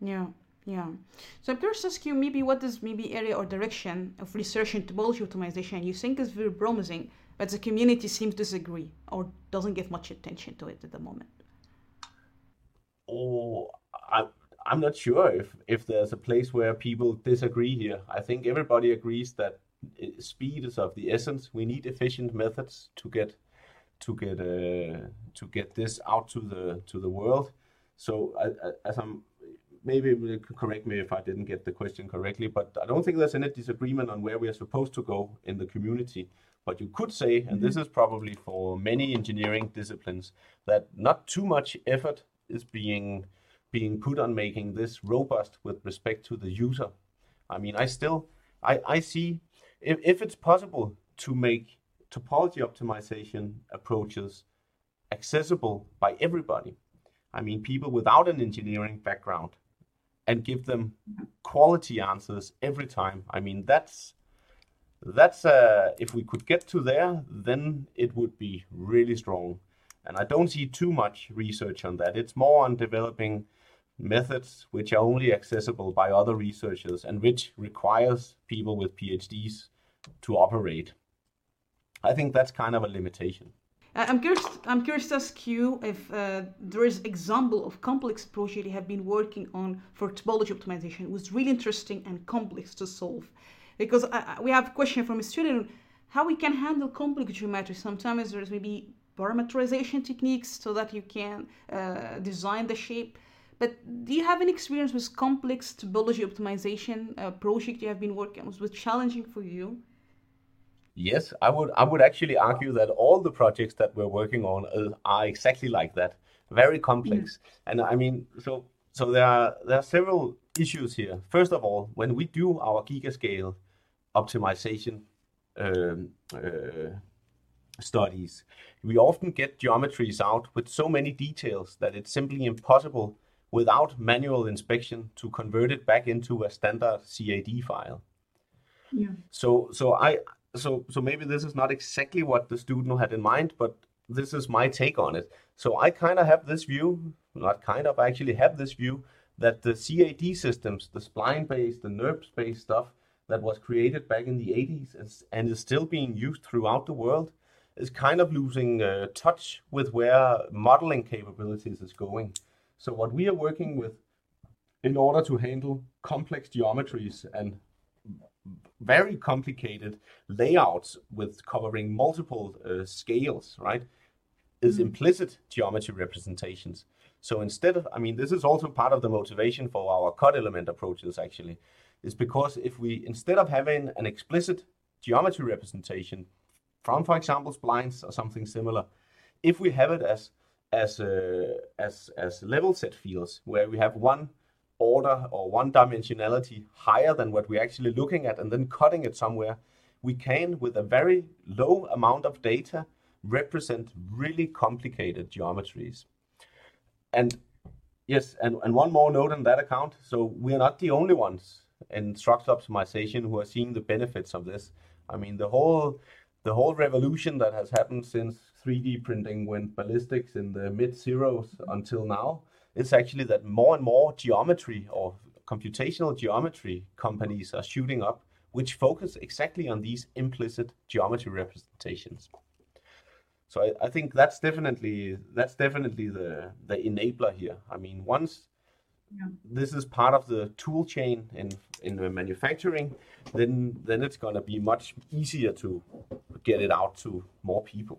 Yeah. Yeah. So I'm curious to ask you maybe what is maybe area or direction of research in topology optimization you think is very promising, but the community seems to disagree or doesn't give much attention to it at the moment. Oh, I, I'm not sure if, if there's a place where people disagree here. I think everybody agrees that speed is of the essence. We need efficient methods to get to get uh, to get this out to the to the world. So as I'm maybe correct me if I didn't get the question correctly, but I don't think there's any disagreement on where we are supposed to go in the community. But you could say, and this mm-hmm. is probably for many engineering disciplines, that not too much effort is being being put on making this robust with respect to the user. I mean, I still I, I see if, if it's possible to make topology optimization approaches accessible by everybody. I mean, people without an engineering background and give them quality answers every time. I mean, that's that's uh, if we could get to there, then it would be really strong. And I don't see too much research on that. It's more on developing methods which are only accessible by other researchers and which requires people with PhDs to operate. I think that's kind of a limitation. I'm curious. I'm curious to ask you if uh, there is example of complex project you have been working on for topology optimization. It was really interesting and complex to solve, because I, we have a question from a student how we can handle complex geometry. Sometimes there's maybe parameterization techniques so that you can uh, design the shape. But do you have any experience with complex topology optimization uh, project you have been working on? Was challenging for you? Yes, I would. I would actually argue that all the projects that we're working on are exactly like that, very complex. Mm. And I mean, so so there are there are several issues here. First of all, when we do our gigascale optimization um, uh, studies, we often get geometries out with so many details that it's simply impossible without manual inspection to convert it back into a standard CAD file. Yeah. So so I so so maybe this is not exactly what the student had in mind, but this is my take on it. So I kind of have this view, not kind of, I actually have this view that the CAD systems, the spline-based, the NURBS-based stuff that was created back in the 80s and is still being used throughout the world is kind of losing uh, touch with where modeling capabilities is going. So what we are working with in order to handle complex geometries and very complicated layouts with covering multiple uh, scales, right, is mm-hmm. implicit geometry representations. So instead of, I mean, this is also part of the motivation for our cut element approaches actually, is because if we, instead of having an explicit geometry representation from, for example, splines or something similar, if we have it as as uh, as as level set fields where we have one order or one dimensionality higher than what we're actually looking at and then cutting it somewhere, we can, with a very low amount of data, represent really complicated geometries. And yes, and, and one more note on that account. So we're not the only ones in structural optimization who are seeing the benefits of this. I mean, the whole the whole revolution that has happened since 3D printing went ballistics in the mid zeros until now it's actually that more and more geometry or computational geometry companies are shooting up, which focus exactly on these implicit geometry representations. So I, I think that's definitely that's definitely the the enabler here. I mean, once yeah. this is part of the tool chain in in the manufacturing, then then it's going to be much easier to get it out to more people.